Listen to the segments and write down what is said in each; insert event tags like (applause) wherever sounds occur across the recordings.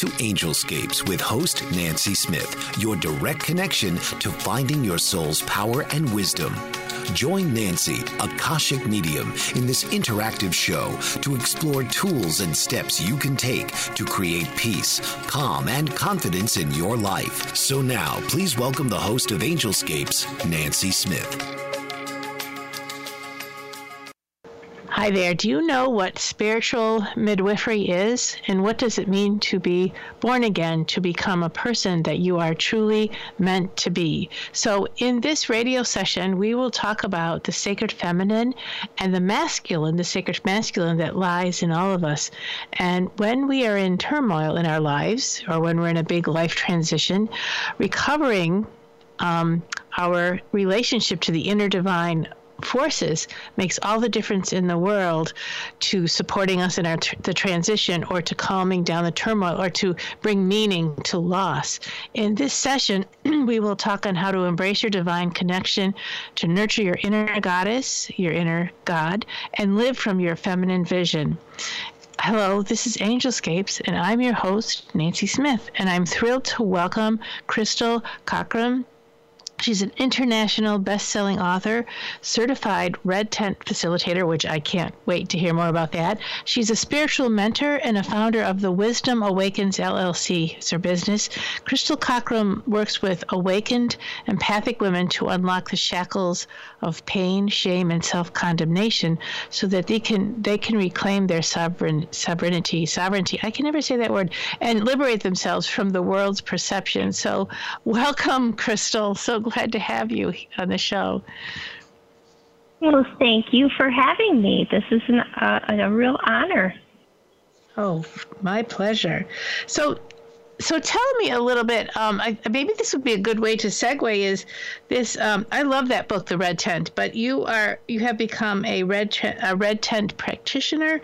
To Angelscapes with host Nancy Smith, your direct connection to finding your soul's power and wisdom. Join Nancy, Akashic Medium, in this interactive show to explore tools and steps you can take to create peace, calm, and confidence in your life. So now, please welcome the host of Angelscapes, Nancy Smith. Hi there. Do you know what spiritual midwifery is? And what does it mean to be born again, to become a person that you are truly meant to be? So, in this radio session, we will talk about the sacred feminine and the masculine, the sacred masculine that lies in all of us. And when we are in turmoil in our lives, or when we're in a big life transition, recovering um, our relationship to the inner divine forces makes all the difference in the world to supporting us in our the transition or to calming down the turmoil or to bring meaning to loss. In this session, (clears throat) we will talk on how to embrace your divine connection, to nurture your inner goddess, your inner god, and live from your feminine vision. Hello, this is Angelscapes, and I'm your host, Nancy Smith, and I'm thrilled to welcome Crystal Cockerham She's an international best-selling author, certified red tent facilitator, which I can't wait to hear more about that. She's a spiritual mentor and a founder of the Wisdom Awakens LLC. It's her business. Crystal Cockerham works with awakened, empathic women to unlock the shackles of pain, shame, and self-condemnation, so that they can they can reclaim their sovereign sovereignty, sovereignty. I can never say that word, and liberate themselves from the world's perception. So, welcome, Crystal. So glad to have you on the show. Well, thank you for having me. This is an, uh, a real honor. Oh, my pleasure. So, so tell me a little bit. Um, I, maybe this would be a good way to segue. Is this? Um, I love that book, The Red Tent. But you are you have become a red a red tent practitioner.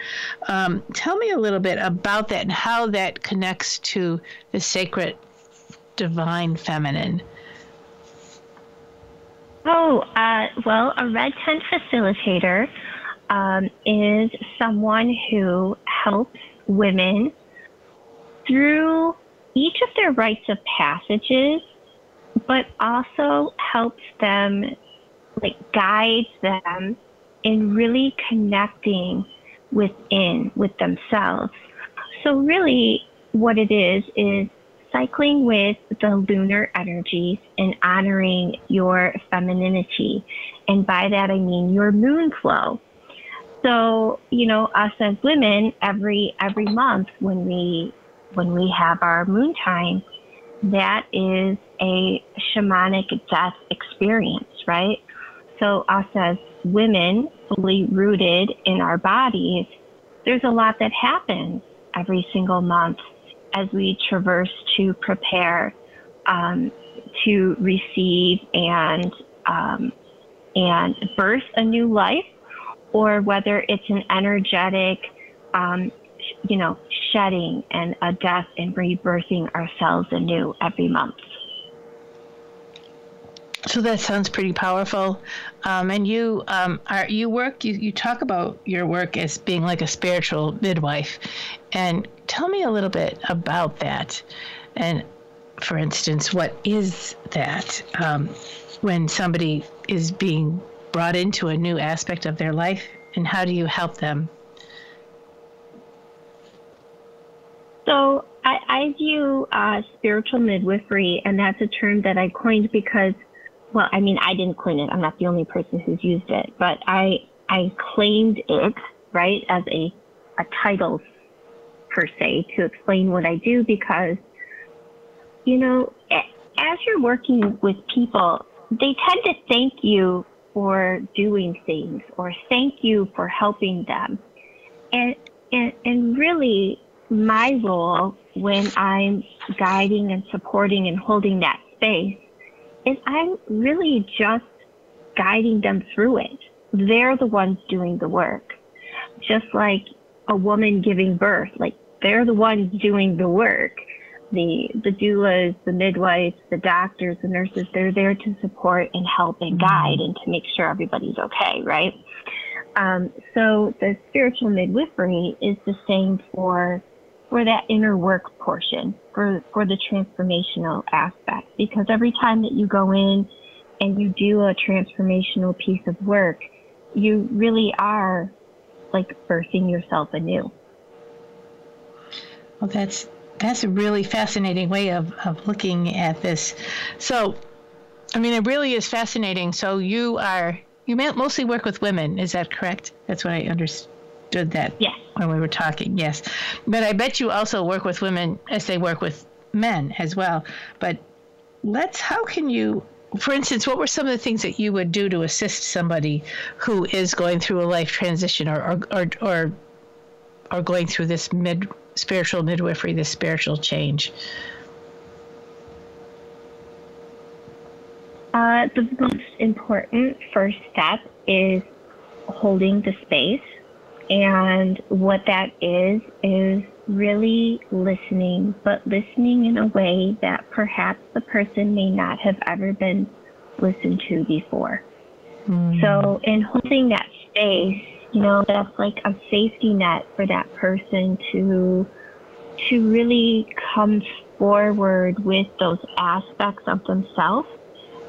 Um, tell me a little bit about that and how that connects to the sacred, divine feminine. Oh, uh, well, a red tent facilitator um, is someone who helps women through each of their rites of passages, but also helps them, like, guides them in really connecting within, with themselves. So, really, what it is, is cycling with the lunar energies and honoring your femininity. And by that, I mean your moon flow. So, you know, us as women, every, every month when we, when we have our moon time, that is a shamanic death experience, right? So us as women, fully rooted in our bodies, there's a lot that happens every single month as we traverse to prepare um, to receive and um, and birth a new life, or whether it's an energetic, um, you know, shedding and a death and rebirthing ourselves anew every month. So that sounds pretty powerful. Um, and you um, are you work you, you talk about your work as being like a spiritual midwife, and tell me a little bit about that. And for instance, what is that um, when somebody is being brought into a new aspect of their life, and how do you help them? So I, I view uh, spiritual midwifery, and that's a term that I coined because well, I mean, I didn't coin it. I'm not the only person who's used it, but I I claimed it, right, as a, a title per se to explain what I do because, you know, as you're working with people, they tend to thank you for doing things or thank you for helping them. And, and, and really, my role when I'm guiding and supporting and holding that space is I'm really just guiding them through it. They're the ones doing the work. Just like a woman giving birth, like they're the ones doing the work. The the doulas, the midwives, the doctors, the nurses, they're there to support and help and mm-hmm. guide and to make sure everybody's okay, right? Um, so the spiritual midwifery is the same for for that inner work portion, for for the transformational aspect. Because every time that you go in and you do a transformational piece of work, you really are like birthing yourself anew. Well, that's that's a really fascinating way of, of looking at this. So, I mean, it really is fascinating. So you are you mostly work with women, is that correct? That's what I understood that yes. when we were talking. Yes, but I bet you also work with women as they work with men as well. But let's how can you for instance, what were some of the things that you would do to assist somebody who is going through a life transition or or or, or, or going through this mid spiritual midwifery, this spiritual change? Uh, the most important first step is holding the space. And what that is, is really listening, but listening in a way that perhaps the person may not have ever been listened to before. Mm. So, in holding that space, you know, that's like a safety net for that person to to really come forward with those aspects of themselves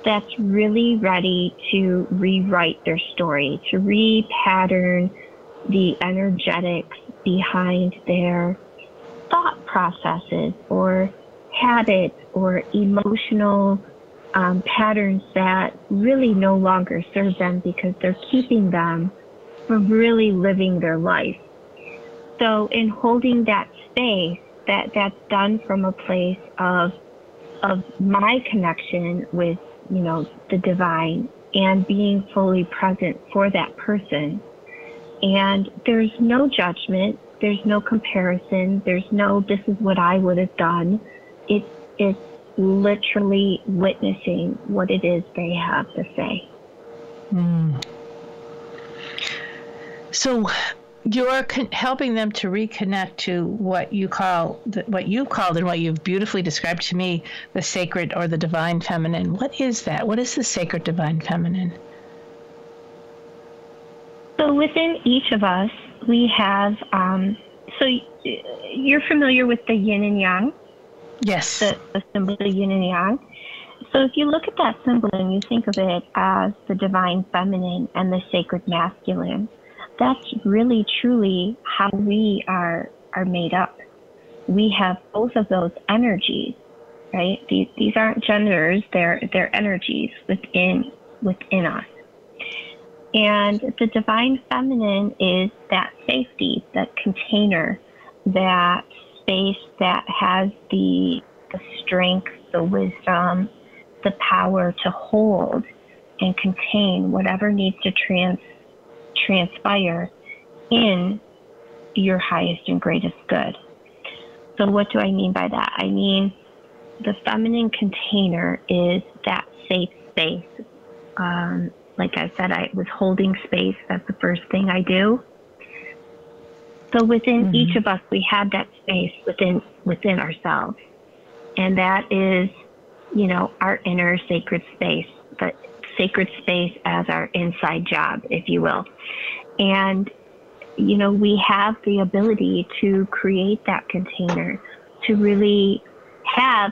that's really ready to rewrite their story, to repattern the energetics behind their thought processes or habits or emotional um, patterns that really no longer serve them because they're keeping them from really living their life. So in holding that space, that that's done from a place of of my connection with you know the divine and being fully present for that person. And there's no judgment, there's no comparison, there's no this is what I would have done. It's it's literally witnessing what it is they have to say. Mm. So you're con- helping them to reconnect to what you call the, what you called and what you've beautifully described to me the sacred or the divine feminine. What is that? What is the sacred divine feminine? So within each of us, we have. Um, so you're familiar with the yin and yang. Yes. The, the symbol of the yin and yang. So if you look at that symbol and you think of it as the divine feminine and the sacred masculine, that's really truly how we are are made up. We have both of those energies, right? These these aren't genders, they're they're energies within within us. And the divine feminine is that safety, that container, that space that has the the strength, the wisdom, the power to hold and contain whatever needs to trans transpire in your highest and greatest good. So, what do I mean by that? I mean, the feminine container is that safe space. Um, like I said, I was holding space. That's the first thing I do. So within mm-hmm. each of us, we have that space within within ourselves, and that is, you know, our inner sacred space. But sacred space as our inside job, if you will. And, you know, we have the ability to create that container to really have,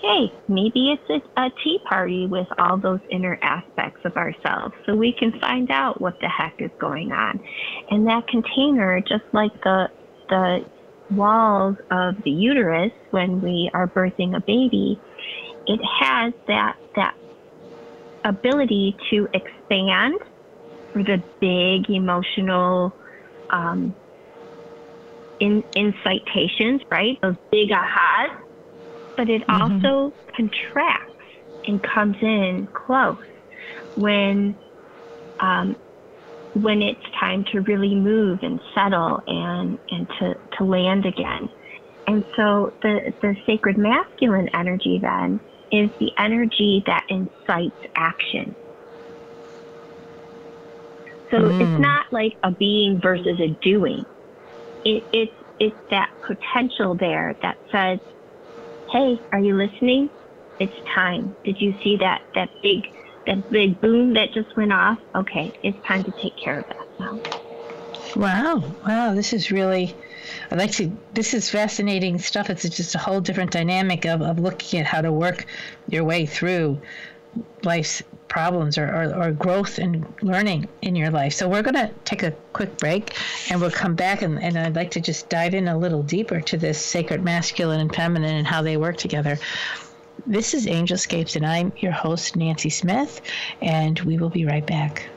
hey, maybe it's a, a tea party with all those inner aspects of ourselves so we can find out what the heck is going on. And that container, just like the, the walls of the uterus when we are birthing a baby, it has that, that ability to expand for the big emotional um, in, incitations, right? Those big ahas. But it mm-hmm. also contracts and comes in close when um, when it's time to really move and settle and and to, to land again. And so the the sacred masculine energy then is the energy that incites action. So mm. it's not like a being versus a doing. It, it's it's that potential there that says, "Hey, are you listening? It's time. Did you see that that big that big boom that just went off? Okay, it's time to take care of that now." Wow! Wow! This is really I'd like to. This is fascinating stuff. It's just a whole different dynamic of, of looking at how to work your way through life's problems or, or, or, growth and learning in your life. So we're going to take a quick break and we'll come back and, and I'd like to just dive in a little deeper to this sacred masculine and feminine and how they work together. This is Angelscapes and I'm your host, Nancy Smith, and we will be right back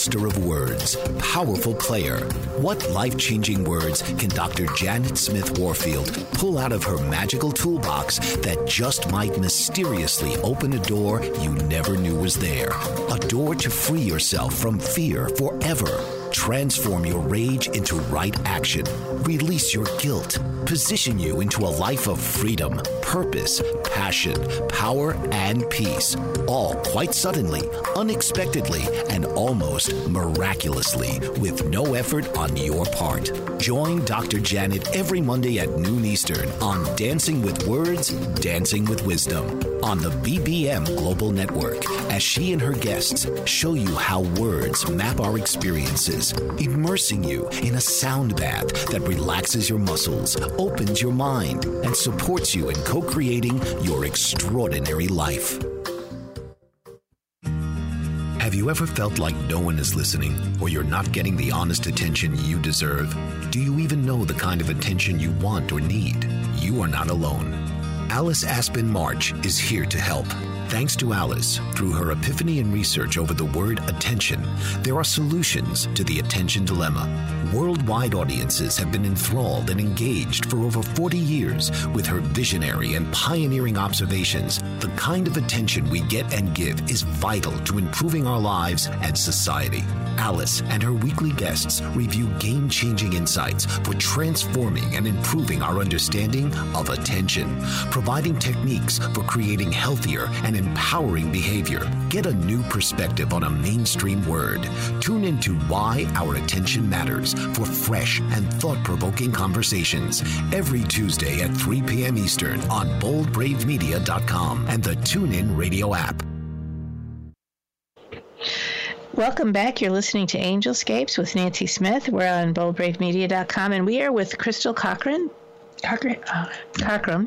master of words, powerful player. What life changing words can Dr. Janet Smith Warfield pull out of her magical toolbox that just might mysteriously open a door you never knew was there? A door to free yourself from fear forever Transform your rage into right action. Release your guilt. Position you into a life of freedom, purpose, passion, power, and peace. All quite suddenly, unexpectedly, and almost miraculously with no effort on your part. Join Dr. Janet every Monday at noon Eastern on Dancing with Words, Dancing with Wisdom on the BBM Global Network as she and her guests show you how words map our experiences immersing you in a sound bath that relaxes your muscles, opens your mind, and supports you in co creating your extraordinary life. Have you ever felt like no one is listening, or you're not getting the honest attention you deserve? Do you even know the kind of attention you want or need? You are not alone. Alice Aspen March is here to help. Thanks to Alice, through her epiphany and research over the word attention, there are solutions to the attention dilemma. Worldwide audiences have been enthralled and engaged for over 40 years with her visionary and pioneering observations. The kind of attention we get and give is vital to improving our lives and society. Alice and her weekly guests review game changing insights for transforming and improving our understanding of attention, providing techniques for creating healthier and empowering behavior. Get a new perspective on a mainstream word. Tune into Why Our Attention Matters for fresh and thought provoking conversations every Tuesday at 3 p.m. Eastern on boldbravemedia.com and the TuneIn radio app. Welcome back. You're listening to Angelscapes with Nancy Smith. We're on boldbravemedia.com and we are with Crystal Cochran, Cochran, uh,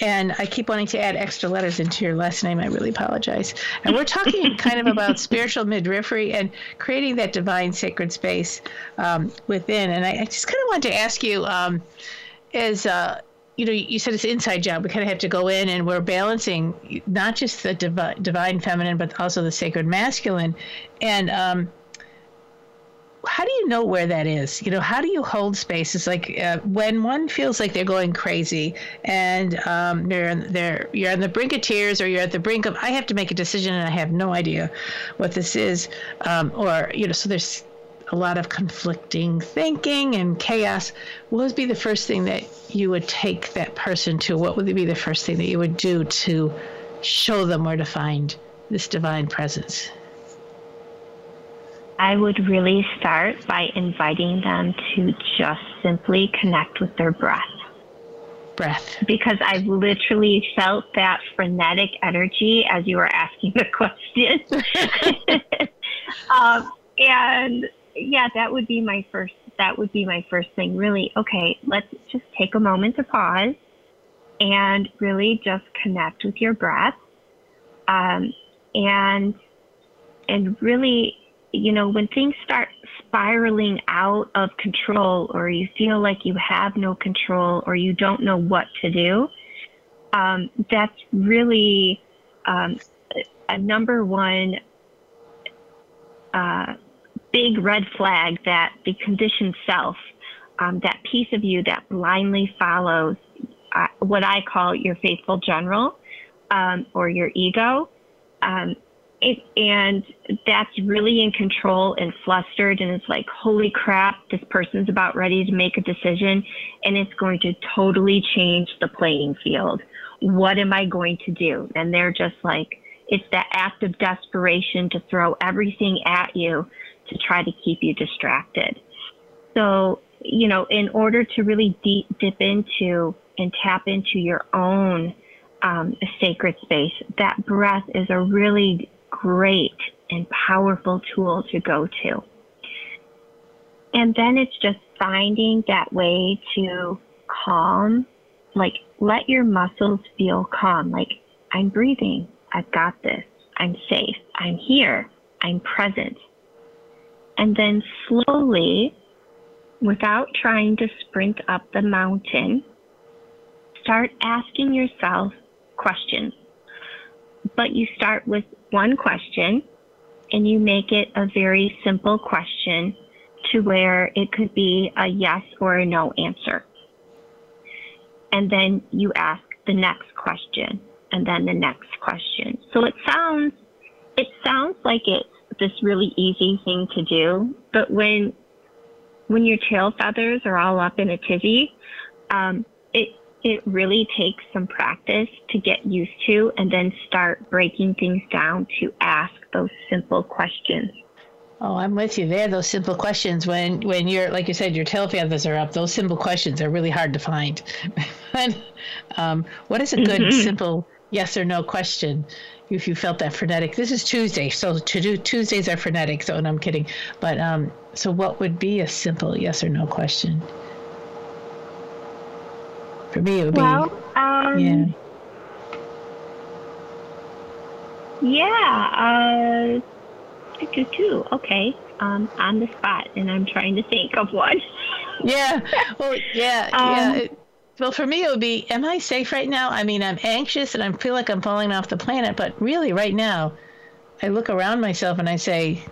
and I keep wanting to add extra letters into your last name. I really apologize. And we're talking (laughs) kind of about spiritual midwifery and creating that divine sacred space um, within. And I, I, just kind of wanted to ask you, um, as uh, you know, you said it's inside job. We kind of have to go in and we're balancing not just the divi- divine feminine, but also the sacred masculine. And um, how do you know where that is? You know, how do you hold spaces like uh, when one feels like they're going crazy and um, they're they're you're on the brink of tears or you're at the brink of I have to make a decision and I have no idea what this is, um, or you know, so there's a lot of conflicting thinking and chaos, what would be the first thing that you would take that person to? What would be the first thing that you would do to show them where to find this divine presence? I would really start by inviting them to just simply connect with their breath. Breath. Because I've literally felt that frenetic energy as you were asking the (laughs) question. (laughs) um, and yeah, that would be my first. That would be my first thing. Really, okay. Let's just take a moment to pause and really just connect with your breath, um, and and really, you know, when things start spiraling out of control, or you feel like you have no control, or you don't know what to do, um, that's really um, a number one uh, big red flag that the conditioned self, um, that piece of you that blindly follows uh, what I call your faithful general um, or your ego. It, and that's really in control and flustered and it's like holy crap this person's about ready to make a decision and it's going to totally change the playing field. What am i going to do? And they're just like it's that act of desperation to throw everything at you to try to keep you distracted. So you know in order to really deep, dip into and tap into your own um, sacred space that breath is a really great and powerful tool to go to. And then it's just finding that way to calm, like let your muscles feel calm, like I'm breathing, I've got this, I'm safe, I'm here, I'm present. And then slowly, without trying to sprint up the mountain, start asking yourself questions. But you start with one question and you make it a very simple question to where it could be a yes or a no answer. And then you ask the next question and then the next question. So it sounds it sounds like it's this really easy thing to do, but when when your tail feathers are all up in a tizzy, um, it really takes some practice to get used to and then start breaking things down to ask those simple questions. Oh, I'm with you there. Those simple questions, when when you're like you said, your tail feathers are up. Those simple questions are really hard to find. (laughs) um, what is a good mm-hmm. simple yes or no question? If you felt that frenetic, this is Tuesday, so to do Tuesdays are frenetic. So, and I'm kidding, but um, so what would be a simple yes or no question? For me, it would well, be. Um, yeah. Yeah. Uh, two, two. Okay. Um, on the spot, and I'm trying to think of one. (laughs) yeah. Well, yeah. Um, yeah. It, well, for me, it would be: Am I safe right now? I mean, I'm anxious and I feel like I'm falling off the planet. But really, right now, I look around myself and I say,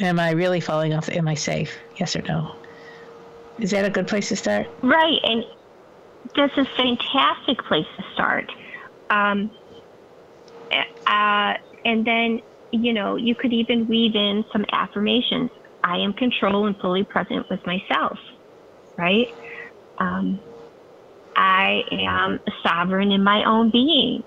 "Am I really falling off? The, Am I safe? Yes or no?" Is that a good place to start? Right, and that's a fantastic place to start. Um, uh, and then, you know, you could even weave in some affirmations. I am control and fully present with myself, right? Um, I am sovereign in my own being.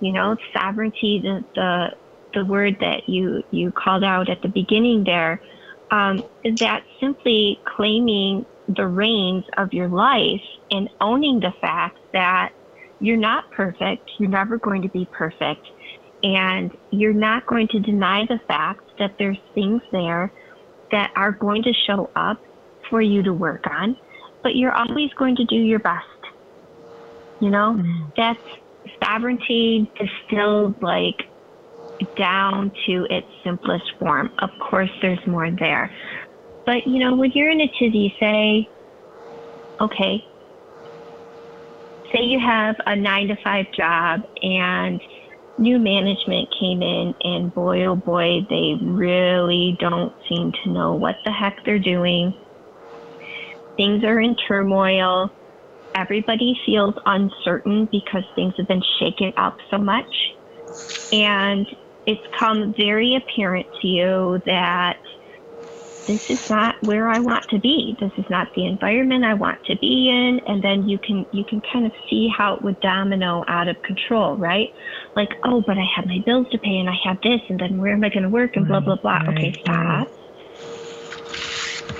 You know, sovereignty, the, the, the word that you, you called out at the beginning there, um, that's simply claiming the reins of your life and owning the fact that you're not perfect, you're never going to be perfect, and you're not going to deny the fact that there's things there that are going to show up for you to work on, but you're always going to do your best. You know, mm-hmm. that's sovereignty distilled like down to its simplest form. Of course, there's more there. But, you know, when you're in a tizzy, say, okay, say you have a nine to five job and new management came in and boy oh boy they really don't seem to know what the heck they're doing. Things are in turmoil. Everybody feels uncertain because things have been shaken up so much. And it's come very apparent to you that this is not where I want to be. This is not the environment I want to be in. And then you can you can kind of see how it would domino out of control, right? Like, oh, but I have my bills to pay and I have this, and then where am I going to work and blah blah blah. Okay, stop.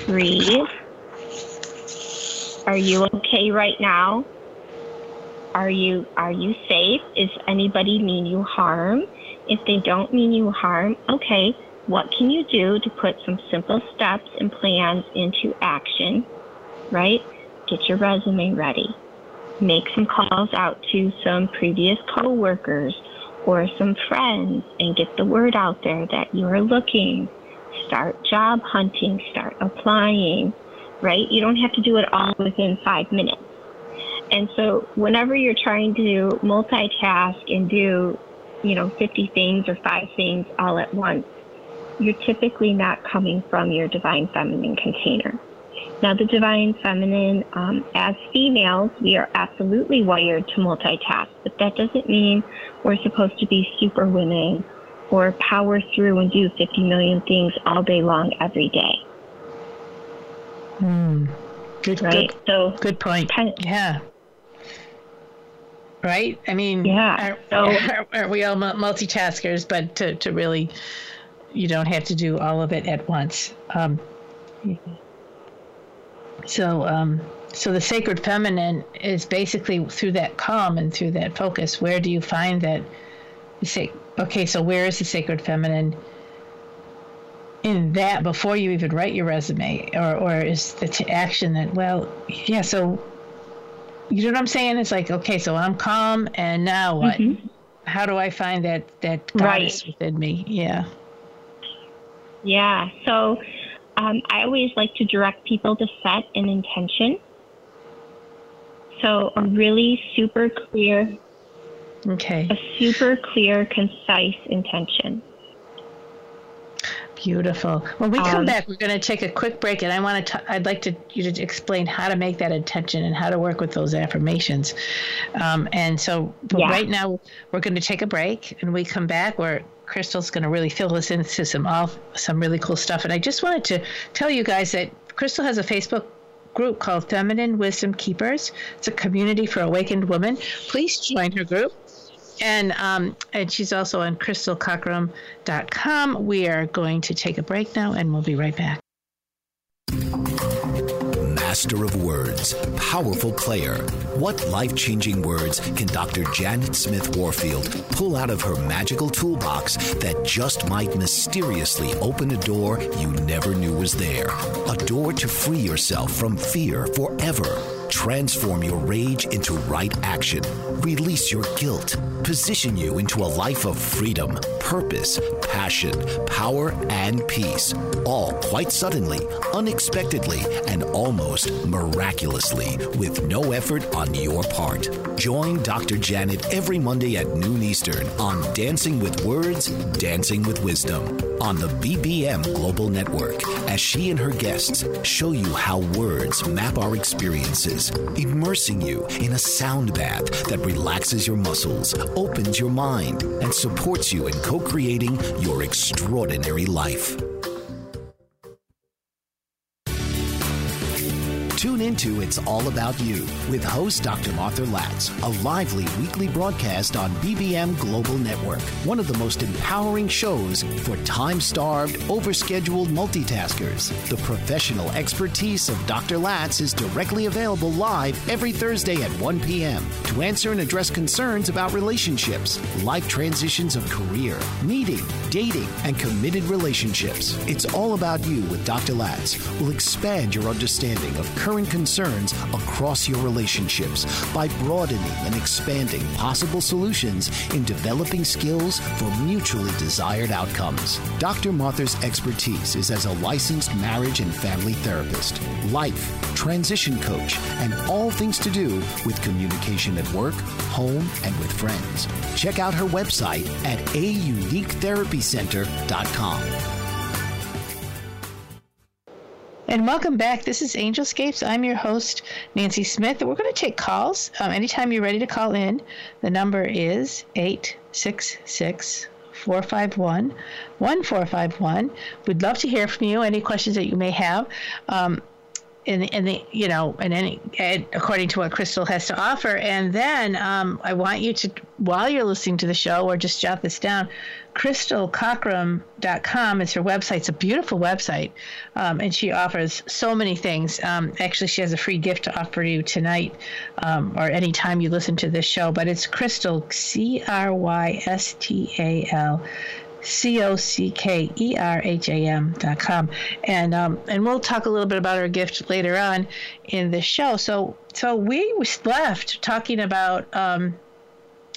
Breathe. Are you okay right now? Are you are you safe? Is anybody mean you harm? If they don't mean you harm, okay, what can you do to put some simple steps and plans into action, right? Get your resume ready. Make some calls out to some previous coworkers or some friends and get the word out there that you are looking. Start job hunting, start applying, right? You don't have to do it all within five minutes. And so whenever you're trying to multitask and do, you know, 50 things or five things all at once, you're typically not coming from your divine feminine container. Now, the divine feminine, um, as females, we are absolutely wired to multitask, but that doesn't mean we're supposed to be super women or power through and do 50 million things all day long every day. Hmm. Good, right? Good, so good point. Kind of, yeah. Right? I mean, yeah. Are, so, (laughs) are, we all multitaskers? But to, to really, you don't have to do all of it at once. Um, so, um, so the sacred feminine is basically through that calm and through that focus. Where do you find that? Say, okay, so where is the sacred feminine in that before you even write your resume, or or is the t- action that well, yeah. So you know what I'm saying? It's like okay, so I'm calm, and now what? Mm-hmm. How do I find that that goddess right. within me? Yeah. Yeah. So um, I always like to direct people to set an intention. So a really super clear, okay, a super clear, concise intention. Beautiful. When we come um, back, we're going to take a quick break, and I want to. I'd like to you to explain how to make that intention and how to work with those affirmations. Um, and so, yeah. right now, we're going to take a break, and we come back. Where Crystal's going to really fill us into some all some really cool stuff. And I just wanted to tell you guys that Crystal has a Facebook group called Feminine Wisdom Keepers. It's a community for awakened women. Please join her group and um, and she's also on crystalcockerham.com. We are going to take a break now, and we'll be right back. Master of words, powerful player. What life changing words can Dr. Janet Smith Warfield pull out of her magical toolbox that just might mysteriously open a door you never knew was there? A door to free yourself from fear forever Transform your rage into right action. Release your guilt. Position you into a life of freedom, purpose, passion, power, and peace. All quite suddenly, unexpectedly, and almost miraculously with no effort on your part. Join Dr. Janet every Monday at noon Eastern on Dancing with Words, Dancing with Wisdom on the BBM Global Network as she and her guests show you how words map our experiences immersing you in a sound bath that relaxes your muscles, opens your mind, and supports you in co creating your extraordinary life. Tune into It's All About You with host Dr. Martha Latz, a lively weekly broadcast on BBM Global Network, one of the most empowering shows for time starved, overscheduled multitaskers. The professional expertise of Dr. Latz is directly available live every Thursday at 1 p.m. to answer and address concerns about relationships, life transitions of career, meeting, dating, and committed relationships. It's All About You with Dr. Latz will expand your understanding of current current concerns across your relationships by broadening and expanding possible solutions in developing skills for mutually desired outcomes. Dr. Martha's expertise is as a licensed marriage and family therapist, life, transition coach, and all things to do with communication at work, home, and with friends. Check out her website at auniquetherapycenter.com. And welcome back. This is Angelscapes. I'm your host, Nancy Smith. We're going to take calls um, anytime you're ready to call in. The number is 866 451 1451. We'd love to hear from you, any questions that you may have. Um, in, in the you know in any according to what crystal has to offer. And then um, i want you to while you're listening to the show or just jot this down crystalcockerham.com is her website. It's a beautiful website. Um, and she offers so many things. Um, actually she has a free gift to offer you tonight um, or anytime you listen to this show but it's crystal c-r-y-s-t-a-l C O C K E R H A M dot com, and um, and we'll talk a little bit about our gift later on in the show. So so we left talking about um,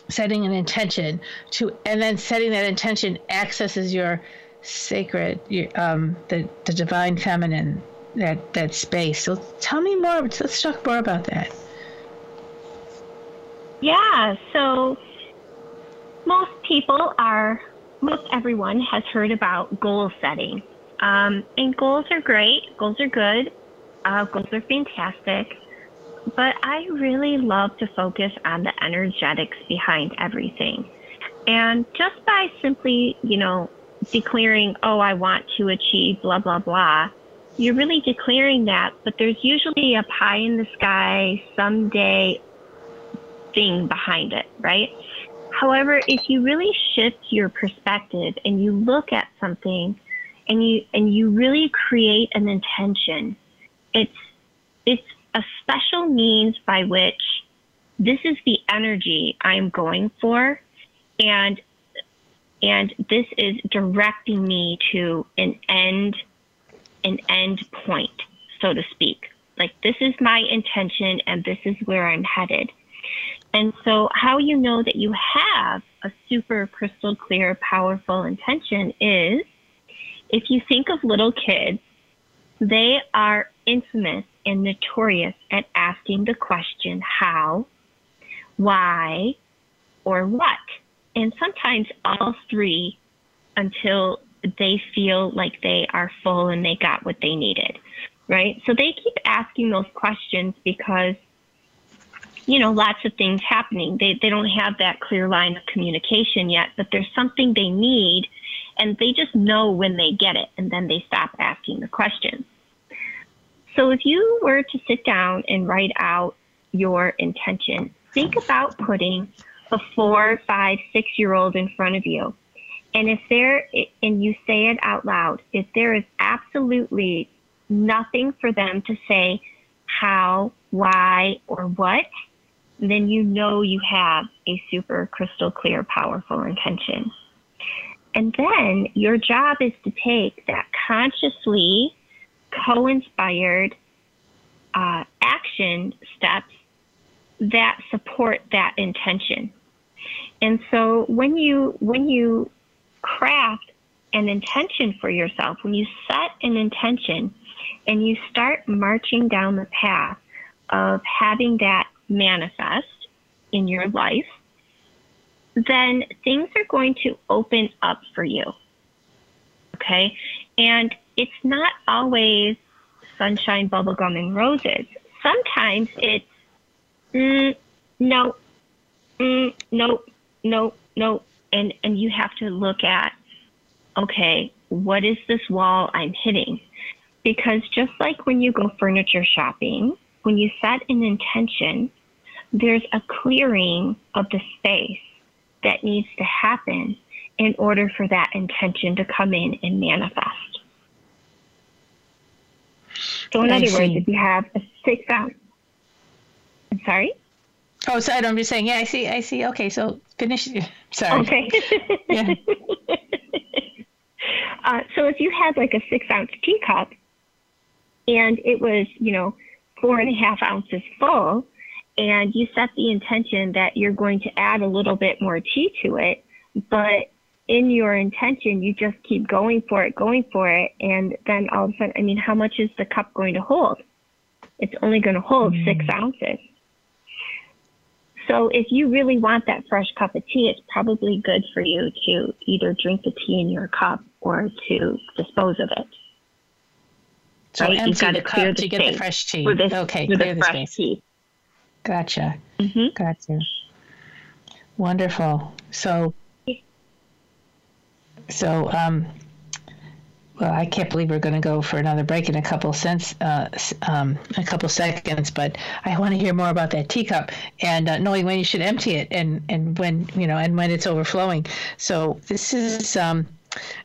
setting an intention to, and then setting that intention accesses your sacred, your, um, the the divine feminine, that that space. So tell me more. Let's talk more about that. Yeah. So most people are most everyone has heard about goal setting. Um, and goals are great, goals are good, uh, goals are fantastic. But I really love to focus on the energetics behind everything. And just by simply, you know, declaring, oh, I want to achieve blah, blah, blah, you're really declaring that, but there's usually a pie in the sky someday thing behind it, right? However, if you really shift your perspective and you look at something and you and you really create an intention, it's it's a special means by which this is the energy I'm going for and and this is directing me to an end an end point, so to speak. Like this is my intention and this is where I'm headed. And so, how you know that you have a super crystal clear, powerful intention is if you think of little kids, they are infamous and notorious at asking the question how, why, or what. And sometimes all three until they feel like they are full and they got what they needed, right? So they keep asking those questions because you know, lots of things happening. They, they don't have that clear line of communication yet, but there's something they need and they just know when they get it and then they stop asking the questions. So if you were to sit down and write out your intention, think about putting a four, five, six year old in front of you. And if there, and you say it out loud, if there is absolutely nothing for them to say how, why, or what, then you know you have a super crystal clear, powerful intention. And then your job is to take that consciously co inspired uh, action steps that support that intention. And so when you when you craft an intention for yourself, when you set an intention and you start marching down the path of having that manifest in your life, then things are going to open up for you. Okay? And it's not always sunshine, bubblegum, and roses. Sometimes it's mm, no, mm, no, no, no. And, and you have to look at, okay, what is this wall I'm hitting? Because just like when you go furniture shopping, when you set an intention, there's a clearing of the space that needs to happen in order for that intention to come in and manifest. So, in I other see. words, if you have a six ounce, I'm sorry. Oh, sorry. I'm just saying. Yeah, I see. I see. Okay, so finish. (laughs) Sorry. Okay. yeah. (laughs) Uh, so if you had like a six ounce teacup, and it was, you know, four and a half ounces full, and you set the intention that you're going to add a little bit more tea to it, but in your intention, you just keep going for it, going for it, and then all of a sudden, I mean, how much is the cup going to hold? It's only going to hold mm. six ounces. So if you really want that fresh cup of tea, it's probably good for you to either drink the tea in your cup or to dispose of it. So right? empty the cup to get the fresh tea. okay, clear the, the space. Tea. Gotcha. Mm-hmm. Gotcha. Wonderful. So, so, um, well, I can't believe we're going to go for another break in a couple cents, uh, um, a couple seconds, but I want to hear more about that teacup and uh, knowing when you should empty it and, and when, you know, and when it's overflowing. So this is, um,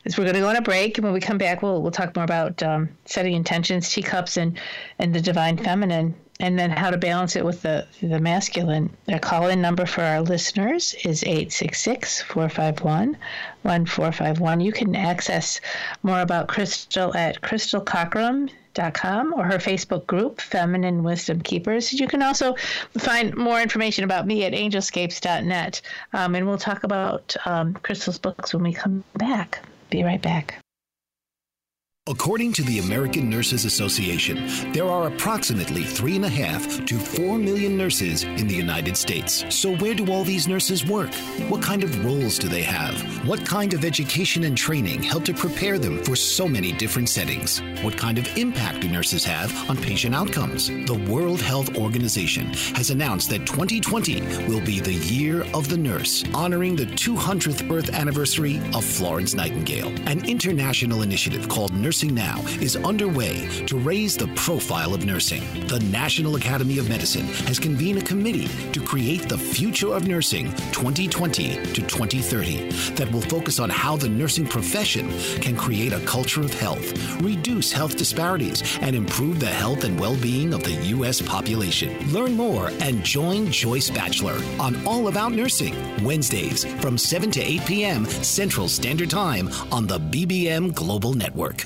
as we're going to go on a break, and when we come back, we'll we'll talk more about um, setting intentions, teacups, and and the divine feminine, and then how to balance it with the the masculine. The call-in number for our listeners is 866-451-1451. You can access more about Crystal at crystalcockerham.com or her Facebook group, Feminine Wisdom Keepers. You can also find more information about me at angelscapes.net. Um, and we'll talk about um, Crystal's books when we come back. Be right back. According to the American Nurses Association, there are approximately three and a half to four million nurses in the United States. So, where do all these nurses work? What kind of roles do they have? What kind of education and training help to prepare them for so many different settings? What kind of impact do nurses have on patient outcomes? The World Health Organization has announced that 2020 will be the year of the nurse, honoring the 200th birth anniversary of Florence Nightingale, an international initiative called Nurse Nursing Now is underway to raise the profile of nursing. The National Academy of Medicine has convened a committee to create the Future of Nursing 2020 to 2030 that will focus on how the nursing profession can create a culture of health, reduce health disparities, and improve the health and well being of the U.S. population. Learn more and join Joyce Batchelor on All About Nursing, Wednesdays from 7 to 8 p.m. Central Standard Time on the BBM Global Network.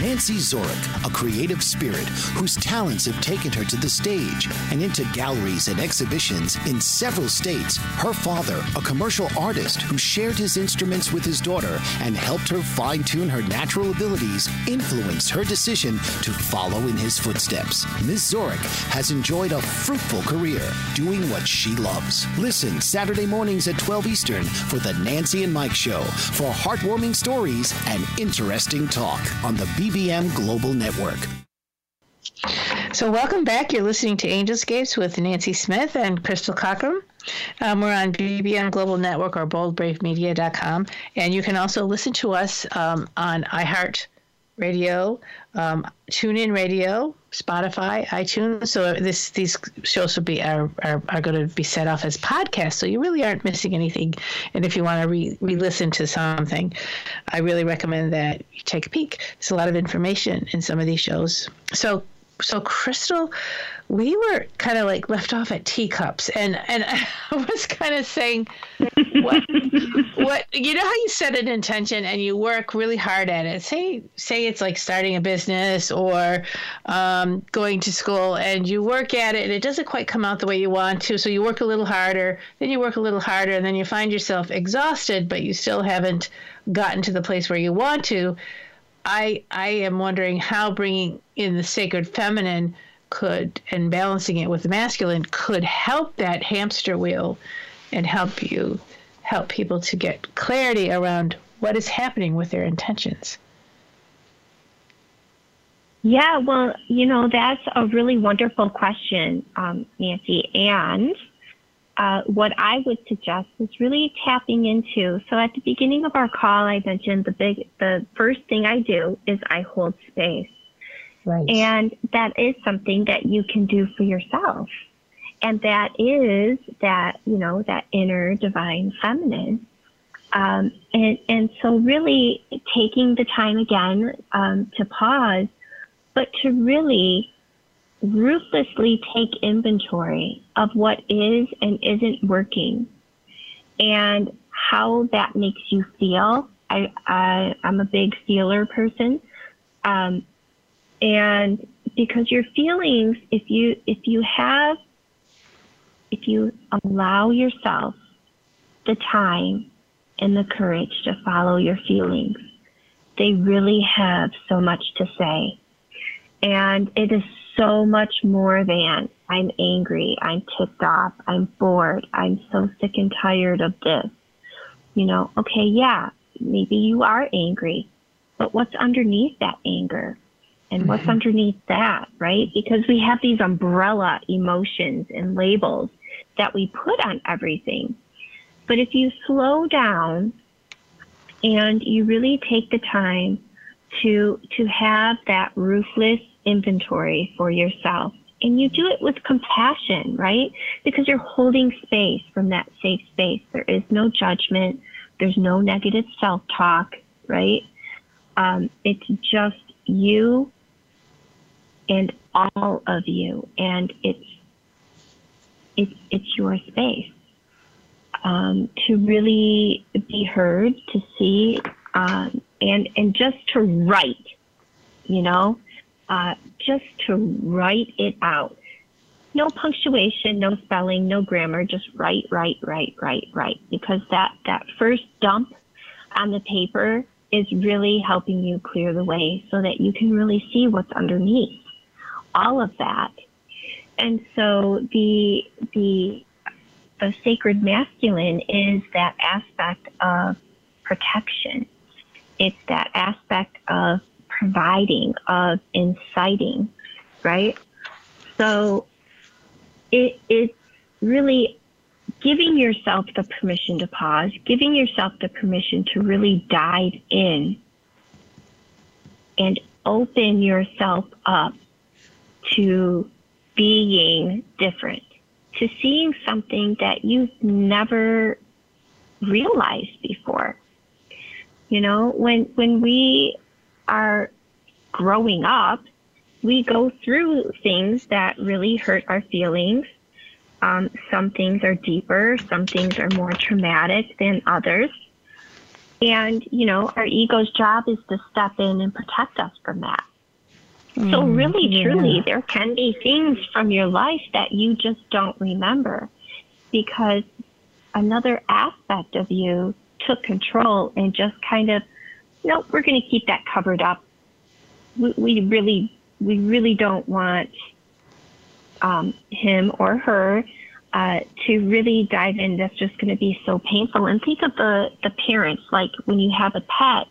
Nancy Zorik, a creative spirit whose talents have taken her to the stage and into galleries and exhibitions in several states. Her father, a commercial artist who shared his instruments with his daughter and helped her fine tune her natural abilities, influenced her decision to follow in his footsteps. Ms. Zorik has enjoyed a fruitful career doing what she loves. Listen Saturday mornings at 12 Eastern for the Nancy and Mike Show for heartwarming stories and interesting talk on the BBM Global Network. So, welcome back. You're listening to Angelscapes with Nancy Smith and Crystal Cockerham. Um, we're on BBM Global Network or boldbravemedia.com. And you can also listen to us um, on iHeart Radio, um, TuneIn Radio, Spotify, iTunes. So this these shows will be are, are, are going to be set off as podcasts. So you really aren't missing anything. And if you want to re listen to something, I really recommend that you take a peek. There's a lot of information in some of these shows. So so Crystal, we were kind of like left off at teacups, and and (laughs) I was kind of saying, what what you know how you set an intention and you work really hard at it. Say say it's like starting a business or um, going to school, and you work at it, and it doesn't quite come out the way you want to. So you work a little harder, then you work a little harder, and then you find yourself exhausted, but you still haven't gotten to the place where you want to I I am wondering how bringing in the sacred feminine could and balancing it with the masculine could help that hamster wheel and help you help people to get clarity around what is happening with their intentions. Yeah, well, you know, that's a really wonderful question, um, Nancy. And uh, what I would suggest is really tapping into. So at the beginning of our call, I mentioned the big, the first thing I do is I hold space. Right. And that is something that you can do for yourself. And that is that, you know, that inner divine feminine. Um, and, and so really taking the time again um, to pause, but to really ruthlessly take inventory of what is and isn't working and how that makes you feel. I, I am a big feeler person, um, and because your feelings, if you if you have, if you allow yourself the time and the courage to follow your feelings, they really have so much to say, and it is so much more than I'm angry, I'm ticked off, I'm bored, I'm so sick and tired of this. You know, okay, yeah, maybe you are angry, but what's underneath that anger? And mm-hmm. what's underneath that, right? Because we have these umbrella emotions and labels that we put on everything. But if you slow down and you really take the time to to have that ruthless inventory for yourself. And you do it with compassion, right? Because you're holding space from that safe space. There is no judgment. There's no negative self talk, right? Um, it's just you and all of you, and it's it's it's your space um, to really be heard, to see, um, and and just to write, you know, uh, just to write it out. No punctuation, no spelling, no grammar. Just write, write, write, write, write. Because that that first dump on the paper is really helping you clear the way so that you can really see what's underneath all of that. And so the the the sacred masculine is that aspect of protection. It's that aspect of providing, of inciting, right? So it, it's really giving yourself the permission to pause, giving yourself the permission to really dive in and open yourself up to being different, to seeing something that you've never realized before. You know, when when we are growing up, we go through things that really hurt our feelings. Um, some things are deeper, some things are more traumatic than others. And, you know, our ego's job is to step in and protect us from that. Mm, so, really, yeah. truly, there can be things from your life that you just don't remember because another aspect of you took control and just kind of, nope, we're going to keep that covered up. We, we really we really don't want um, him or her uh, to really dive in. That's just going to be so painful. And think of the the parents. Like when you have a pet,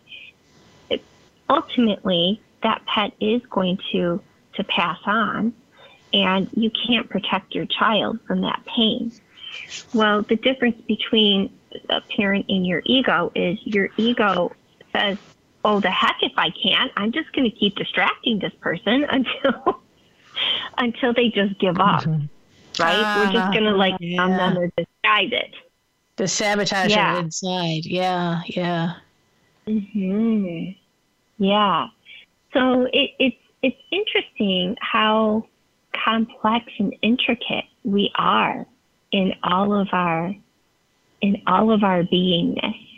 it, ultimately that pet is going to to pass on, and you can't protect your child from that pain. Well, the difference between a parent and your ego is your ego says, oh, the heck if I can't. I'm just going to keep distracting this person (laughs) until until they just give up. Mm-hmm. Right? Uh, We're just going to like yeah. numb them or disguise it. The sabotage yeah. inside. Yeah, yeah. Hmm. Yeah. So it, it's it's interesting how complex and intricate we are in all of our in all of our beingness.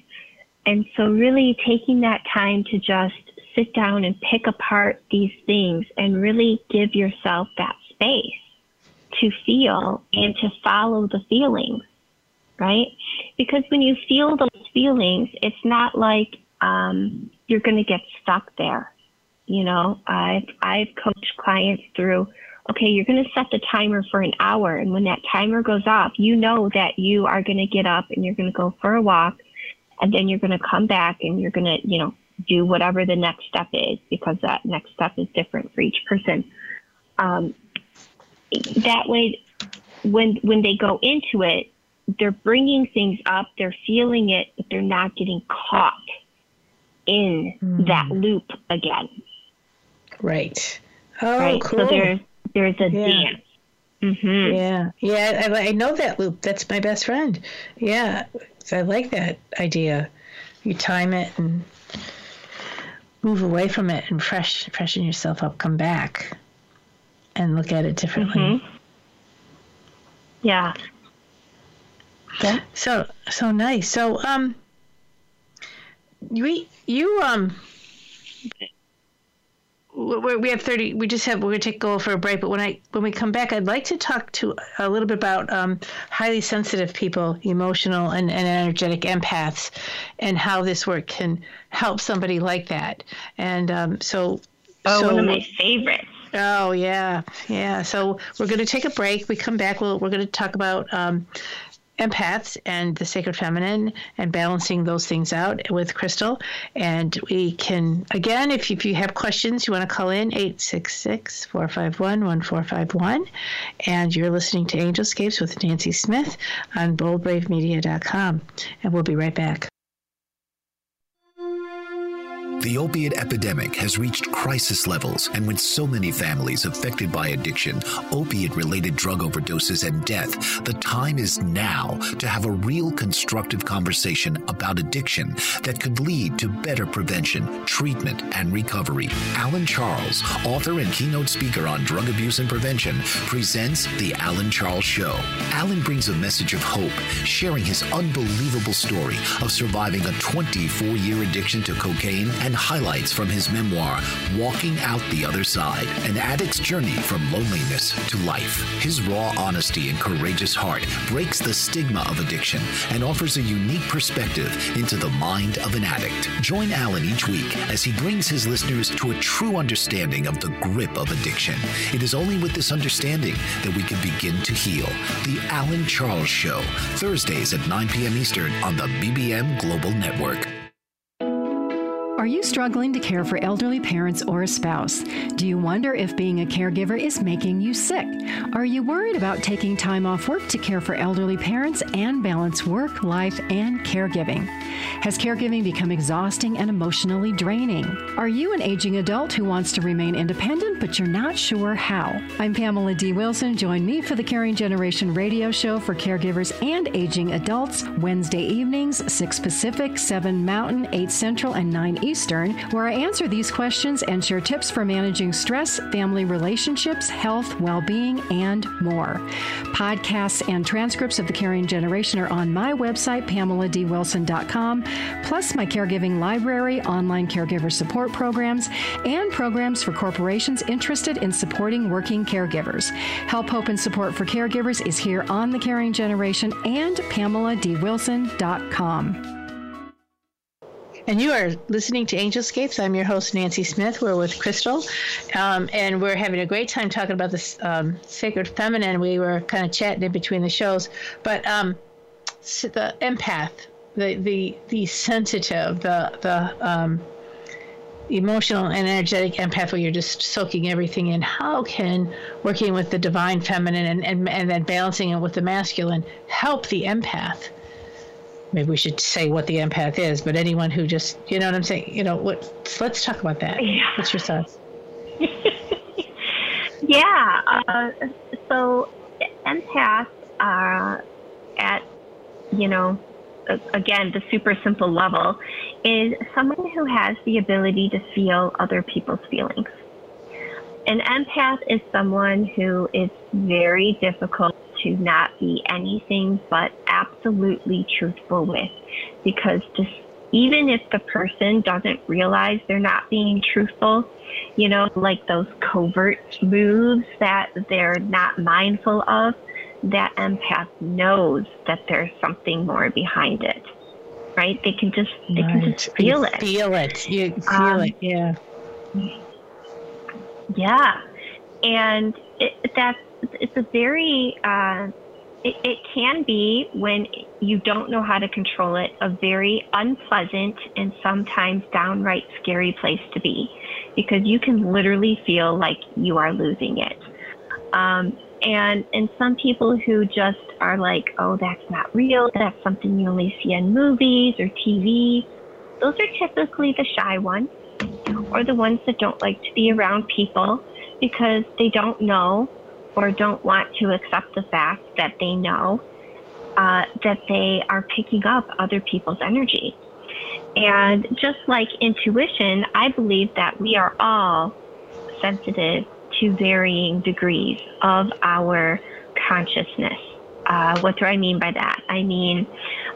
And so, really taking that time to just sit down and pick apart these things and really give yourself that space to feel and to follow the feelings, right? Because when you feel those feelings, it's not like um, you're going to get stuck there. You know, I've I've coached clients through. Okay, you're going to set the timer for an hour, and when that timer goes off, you know that you are going to get up and you're going to go for a walk and then you're going to come back and you're going to, you know, do whatever the next step is because that next step is different for each person. Um, that way, when when they go into it, they're bringing things up, they're feeling it, but they're not getting caught in mm. that loop again. Right. Oh, right? cool. So there's there's a yeah. dance. Mm-hmm. Yeah, yeah, I, I know that loop. That's my best friend. Yeah, I like that idea. You time it and move away from it and fresh freshen yourself up, come back and look at it differently. Mm-hmm. Yeah. Yeah. So so nice. So um you you um we have 30 we just have we're going to take go for a break but when i when we come back i'd like to talk to a little bit about um, highly sensitive people emotional and, and energetic empaths and how this work can help somebody like that and um, so oh so, one of my favorites Oh yeah, yeah. So we're going to take a break. We come back. We'll, we're going to talk about um, empaths and the sacred feminine and balancing those things out with Crystal. And we can, again, if you, if you have questions, you want to call in 866 451 1451. And you're listening to Angelscapes with Nancy Smith on boldbravemedia.com. And we'll be right back. The opiate epidemic has reached crisis levels, and with so many families affected by addiction, opiate related drug overdoses, and death, the time is now to have a real constructive conversation about addiction that could lead to better prevention, treatment, and recovery. Alan Charles, author and keynote speaker on drug abuse and prevention, presents The Alan Charles Show. Alan brings a message of hope, sharing his unbelievable story of surviving a 24 year addiction to cocaine and highlights from his memoir, Walking Out the Other Side An Addict's Journey from Loneliness to Life. His raw honesty and courageous heart breaks the stigma of addiction and offers a unique perspective into the mind of an addict. Join Alan each week as he brings his listeners to a true understanding of the grip of addiction. It is only with this understanding that we can begin to heal. The Alan Charles Show, Thursdays at 9 p.m. Eastern on the BBM Global Network. Are you struggling to care for elderly parents or a spouse? Do you wonder if being a caregiver is making you sick? Are you worried about taking time off work to care for elderly parents and balance work, life, and caregiving? Has caregiving become exhausting and emotionally draining? Are you an aging adult who wants to remain independent but you're not sure how? I'm Pamela D. Wilson. Join me for the Caring Generation radio show for caregivers and aging adults Wednesday evenings, 6 Pacific, 7 Mountain, 8 Central, and 9 Eastern, where I answer these questions and share tips for managing stress, family relationships, health, well being, and more. Podcasts and transcripts of The Caring Generation are on my website, pameladwilson.com, plus my caregiving library, online caregiver support programs, and programs for corporations interested in supporting working caregivers. Help, hope, and support for caregivers is here on The Caring Generation and pameladwilson.com. And you are listening to Angelscapes. I'm your host, Nancy Smith. We're with Crystal, um, and we're having a great time talking about this um, sacred feminine. We were kind of chatting in between the shows, but um, the empath, the the the sensitive, the the um, emotional and energetic empath where you're just soaking everything in. How can working with the divine feminine and, and, and then balancing it with the masculine help the empath? Maybe we should say what the empath is, but anyone who just, you know what I'm saying? You know, what? Let's talk about that. Yeah. What's your thoughts? (laughs) yeah. Uh, so empaths are at, you know, again, the super simple level is someone who has the ability to feel other people's feelings. An empath is someone who is very difficult to not be anything but absolutely truthful with because just even if the person doesn't realize they're not being truthful, you know, like those covert moves that they're not mindful of, that empath knows that there's something more behind it. Right? They can just they right. can just feel you it. Feel it. You feel um, it, yeah. Yeah. And it, that's it's a very uh, it, it can be when you don't know how to control it a very unpleasant and sometimes downright scary place to be because you can literally feel like you are losing it. Um, and and some people who just are like oh that's not real. That's something you only see in movies or tv those are typically the shy ones or the ones that don't like to be around people because they don't know or don't want to accept the fact that they know uh, that they are picking up other people's energy. And just like intuition, I believe that we are all sensitive to varying degrees of our consciousness. Uh, what do I mean by that? I mean,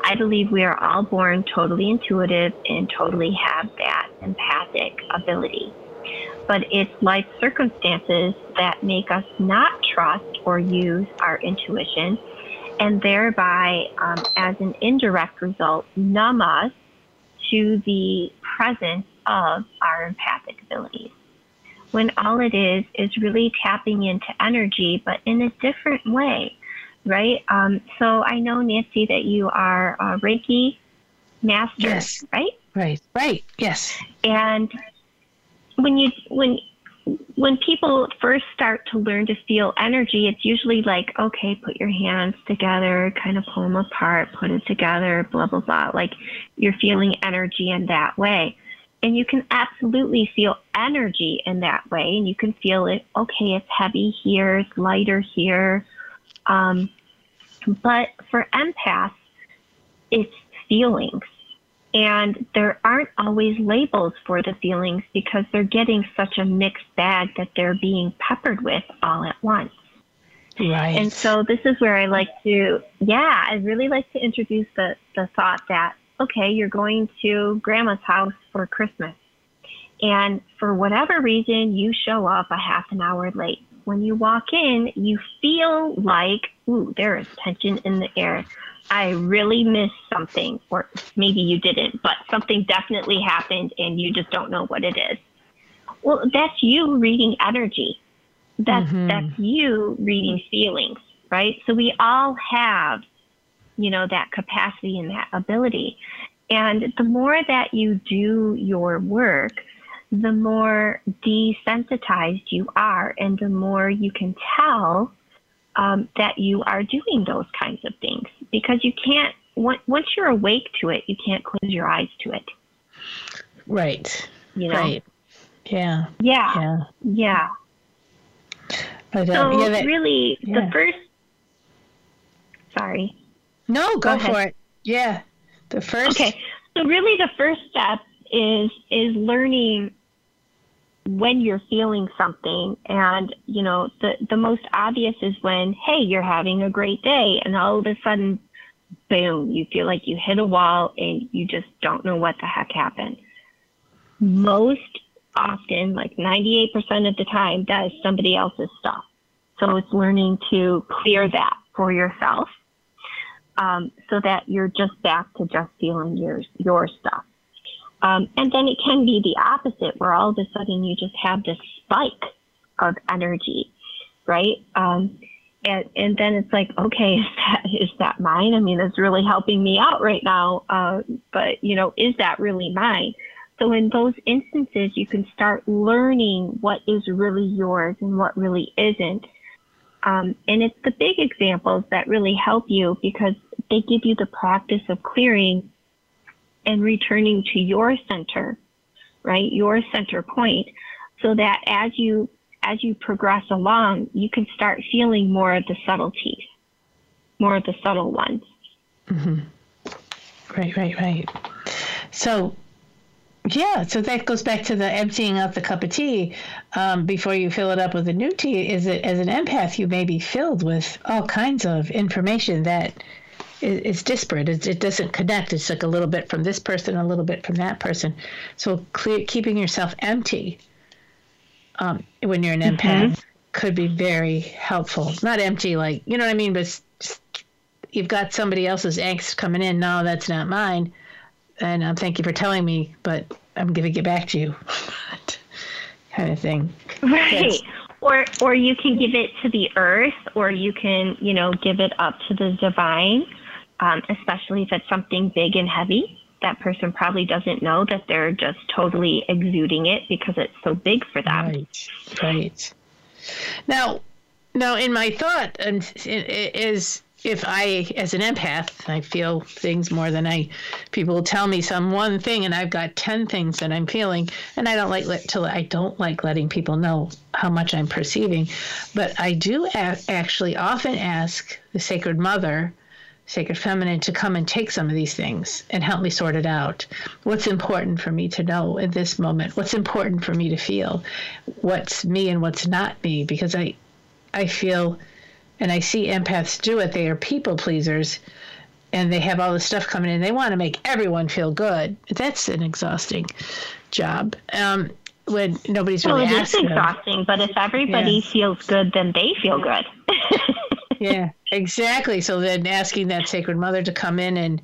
I believe we are all born totally intuitive and totally have that empathic ability but it's life circumstances that make us not trust or use our intuition, and thereby, um, as an indirect result, numb us to the presence of our empathic abilities. When all it is is really tapping into energy, but in a different way, right? Um, so I know, Nancy, that you are a Reiki master, yes. right? Right, right, yes. And when you when when people first start to learn to feel energy, it's usually like, okay, put your hands together, kind of pull them apart, put it together, blah, blah, blah. Like you're feeling energy in that way. and you can absolutely feel energy in that way. And you can feel it, okay, it's heavy here, it's lighter here. Um, but for empaths, it's feelings. And there aren't always labels for the feelings because they're getting such a mixed bag that they're being peppered with all at once. Right. And so this is where I like to, yeah, I really like to introduce the, the thought that, okay, you're going to grandma's house for Christmas. And for whatever reason, you show up a half an hour late. When you walk in, you feel like, ooh, there is tension in the air. I really missed something, or maybe you didn't, but something definitely happened and you just don't know what it is. Well, that's you reading energy. That's mm-hmm. that's you reading feelings, right? So we all have, you know, that capacity and that ability. And the more that you do your work, the more desensitized you are, and the more you can tell um, that you are doing those kinds of things. Because you can't once you're awake to it you can't close your eyes to it. Right. You know? Right. Yeah. Yeah. Yeah, yeah. But, uh, so yeah, that, really yeah. the first sorry. No go, go for it. Yeah. The first okay. So really the first step is is learning when you're feeling something. And you know the the most obvious is when hey you're having a great day. And all of a sudden boom you feel like you hit a wall and you just don't know what the heck happened. Most often like 98% of the time that is somebody else's stuff. So it's learning to clear that for yourself um, so that you're just back to just feeling your your stuff um, and then it can be the opposite, where all of a sudden you just have this spike of energy, right? Um, and and then it's like, okay, (laughs) is that is that mine? I mean, it's really helping me out right now. Uh, but you know, is that really mine? So in those instances, you can start learning what is really yours and what really isn't. Um, and it's the big examples that really help you because they give you the practice of clearing and returning to your center, right? Your center point so that as you as you progress along, you can start feeling more of the subtleties, more of the subtle ones. Mm-hmm. Right, right, right. So, yeah, so that goes back to the emptying out the cup of tea um, before you fill it up with a new tea. Is it as an empath, you may be filled with all kinds of information that it's disparate. It, it, doesn't connect. It's like a little bit from this person, a little bit from that person. So clear, keeping yourself empty um, when you're an mm-hmm. empath could be very helpful. Not empty, like you know what I mean, but you've got somebody else's angst coming in. No, that's not mine. And um, thank you for telling me, but I'm giving it back to you, (laughs) kind of thing. Right. That's, or or you can give it to the earth or you can you know give it up to the divine um, especially if it's something big and heavy. That person probably doesn't know that they're just totally exuding it because it's so big for them. Right, right. Now, now in my thought and is if I, as an empath, I feel things more than I, people tell me some one thing, and I've got ten things that I'm feeling, and I don't like let, to, I don't like letting people know how much I'm perceiving, but I do a- actually often ask the Sacred Mother sacred feminine to come and take some of these things and help me sort it out. What's important for me to know in this moment? What's important for me to feel? What's me and what's not me? Because I I feel and I see empaths do it. They are people pleasers and they have all this stuff coming in. They want to make everyone feel good. That's an exhausting job. Um, when nobody's really well, it is exhausting, but if everybody yeah. feels good, then they feel good. (laughs) yeah, exactly. So then asking that sacred mother to come in and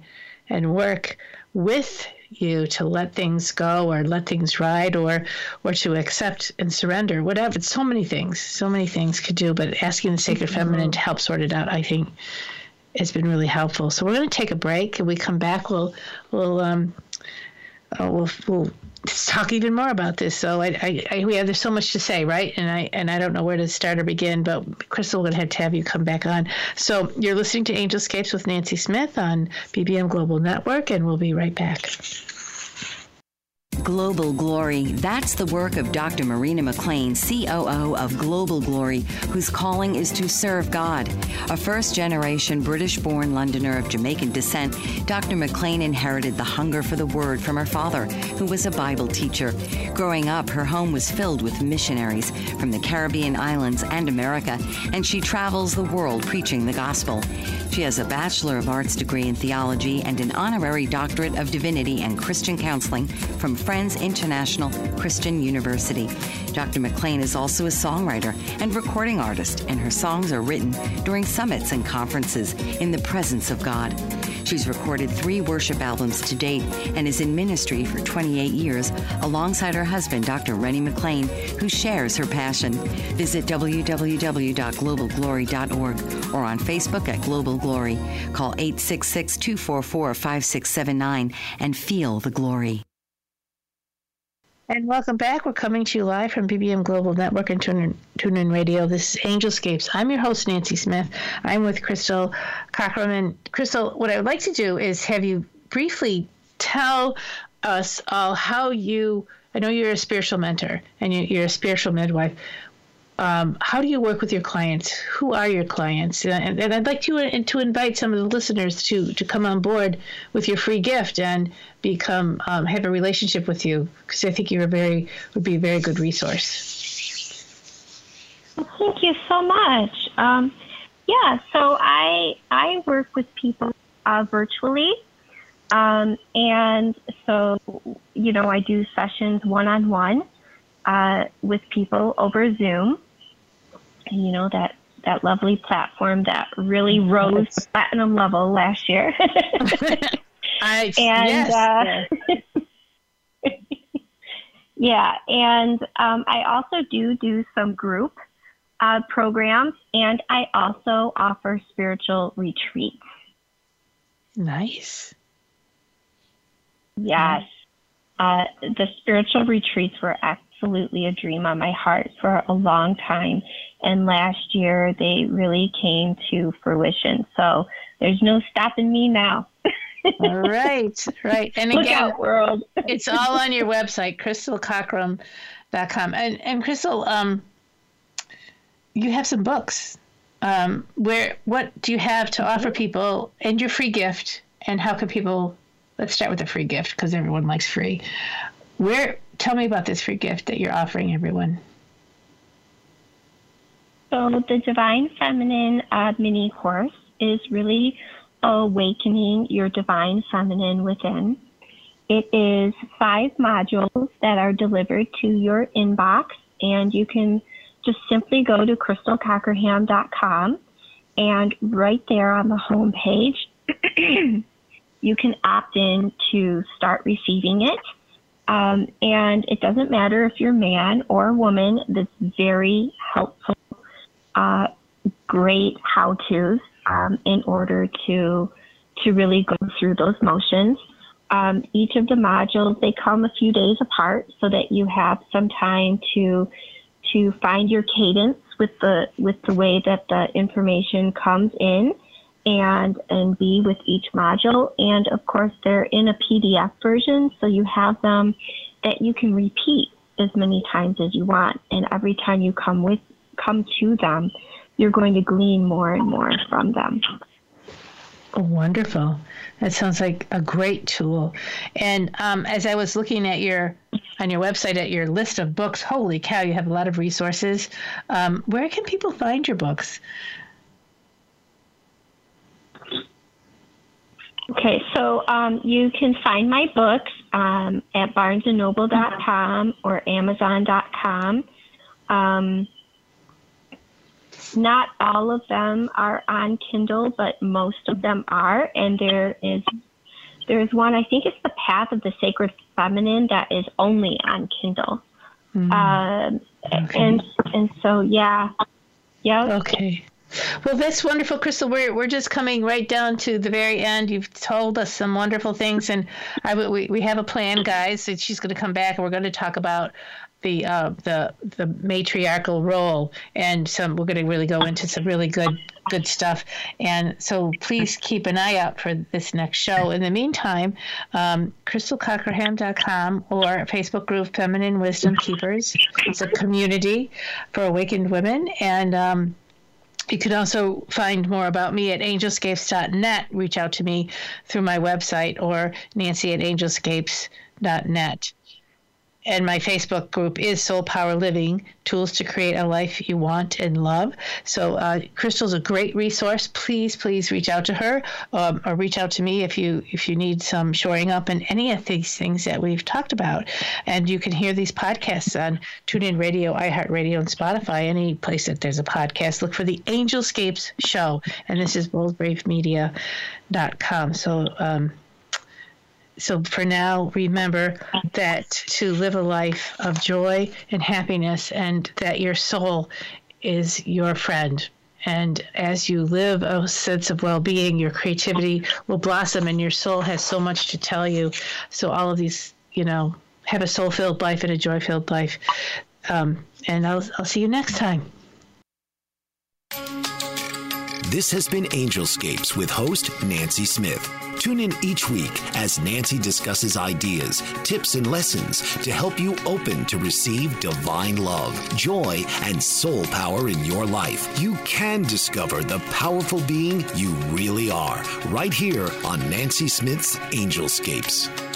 and work with you to let things go or let things ride or or to accept and surrender whatever it's so many things so many things could do but asking the sacred mm-hmm. feminine to help sort it out i think has been really helpful so we're going to take a break and we come back we'll we'll um uh, we'll, we'll talk even more about this. So I, I, I, we have there's so much to say, right? And I and I don't know where to start or begin. But Crystal, we're gonna have to have you come back on. So you're listening to Angelscapes with Nancy Smith on BBM Global Network, and we'll be right back. Global Glory. That's the work of Dr. Marina McLean, COO of Global Glory, whose calling is to serve God. A first generation British born Londoner of Jamaican descent, Dr. McLean inherited the hunger for the word from her father, who was a Bible teacher. Growing up, her home was filled with missionaries from the Caribbean islands and America, and she travels the world preaching the gospel. She has a Bachelor of Arts degree in theology and an honorary doctorate of divinity and Christian counseling from Friends International Christian University. Dr. McLean is also a songwriter and recording artist, and her songs are written during summits and conferences in the presence of God. She's recorded three worship albums to date and is in ministry for 28 years alongside her husband, Dr. Rennie McLean, who shares her passion. Visit www.globalglory.org or on Facebook at Global Glory. Call 866 244 5679 and feel the glory. And welcome back. We're coming to you live from BBM Global Network and TuneIn, TuneIn Radio. This is Angelscapes. I'm your host, Nancy Smith. I'm with Crystal Cockerham. And Crystal, what I would like to do is have you briefly tell us all how you, I know you're a spiritual mentor and you're a spiritual midwife um, how do you work with your clients? Who are your clients? And, and, I'd like to uh, to invite some of the listeners to to come on board with your free gift and become um, have a relationship with you because I think you're a very would be a very good resource. Well, thank you so much. Um, yeah, so I I work with people uh, virtually, um, and so you know I do sessions one on one with people over Zoom you know that that lovely platform that really rose to platinum level last year. (laughs) I, and yes, uh, (laughs) yeah, and um, I also do do some group uh, programs, and I also offer spiritual retreats. Nice. Yes, uh, the spiritual retreats were absolutely a dream on my heart for a long time and last year they really came to fruition. So there's no stopping me now. all right, right. And Look again, out, world. it's all on your website, crystalcockerham.com. And and Crystal, um, you have some books. Um, where what do you have to offer people and your free gift? And how can people? Let's start with the free gift because everyone likes free. Where? Tell me about this free gift that you're offering everyone. So the Divine Feminine uh, mini course is really awakening your divine feminine within. It is five modules that are delivered to your inbox, and you can just simply go to crystalcockerham.com, and right there on the home page, (clears throat) you can opt in to start receiving it. Um, and it doesn't matter if you're man or woman, that's very helpful uh, great how tos um, in order to to really go through those motions. Um, each of the modules they come a few days apart so that you have some time to to find your cadence with the with the way that the information comes in and and be with each module and of course they're in a PDF version so you have them that you can repeat as many times as you want and every time you come with come to them, you're going to glean more and more from them. Wonderful. That sounds like a great tool. And um, as I was looking at your on your website at your list of books, holy cow, you have a lot of resources. Um, where can people find your books? Okay, so um, you can find my books um, at barnesandnoble.com or amazon.com. Um, not all of them are on Kindle, but most of them are. And there is there's one I think it's the Path of the Sacred Feminine that is only on Kindle. Mm. Um, okay. And and so yeah, yeah. Okay. Well, that's wonderful, Crystal. We're we're just coming right down to the very end. You've told us some wonderful things, and I we we have a plan, guys. That she's going to come back, and we're going to talk about the uh, the the matriarchal role, and some we're going to really go into some really good good stuff. And so please keep an eye out for this next show. In the meantime, um, crystalcockerham.com or Facebook group Feminine Wisdom Keepers. It's a community for awakened women. And um, you can also find more about me at angelscapes.net. Reach out to me through my website or nancy at angelscapes.net and my Facebook group is Soul Power Living Tools to Create a Life You Want and Love. So, uh, Crystal's a great resource. Please, please reach out to her um, or reach out to me if you if you need some shoring up in any of these things that we've talked about. And you can hear these podcasts on TuneIn Radio, iHeartRadio, and Spotify. Any place that there's a podcast, look for the Angelscapes Show. And this is boldbravemedia.com. So. Um, so for now, remember that to live a life of joy and happiness, and that your soul is your friend. And as you live a sense of well being, your creativity will blossom, and your soul has so much to tell you. So, all of these, you know, have a soul filled life and a joy filled life. Um, and I'll, I'll see you next time. This has been Angelscapes with host Nancy Smith. Tune in each week as Nancy discusses ideas, tips, and lessons to help you open to receive divine love, joy, and soul power in your life. You can discover the powerful being you really are right here on Nancy Smith's Angelscapes.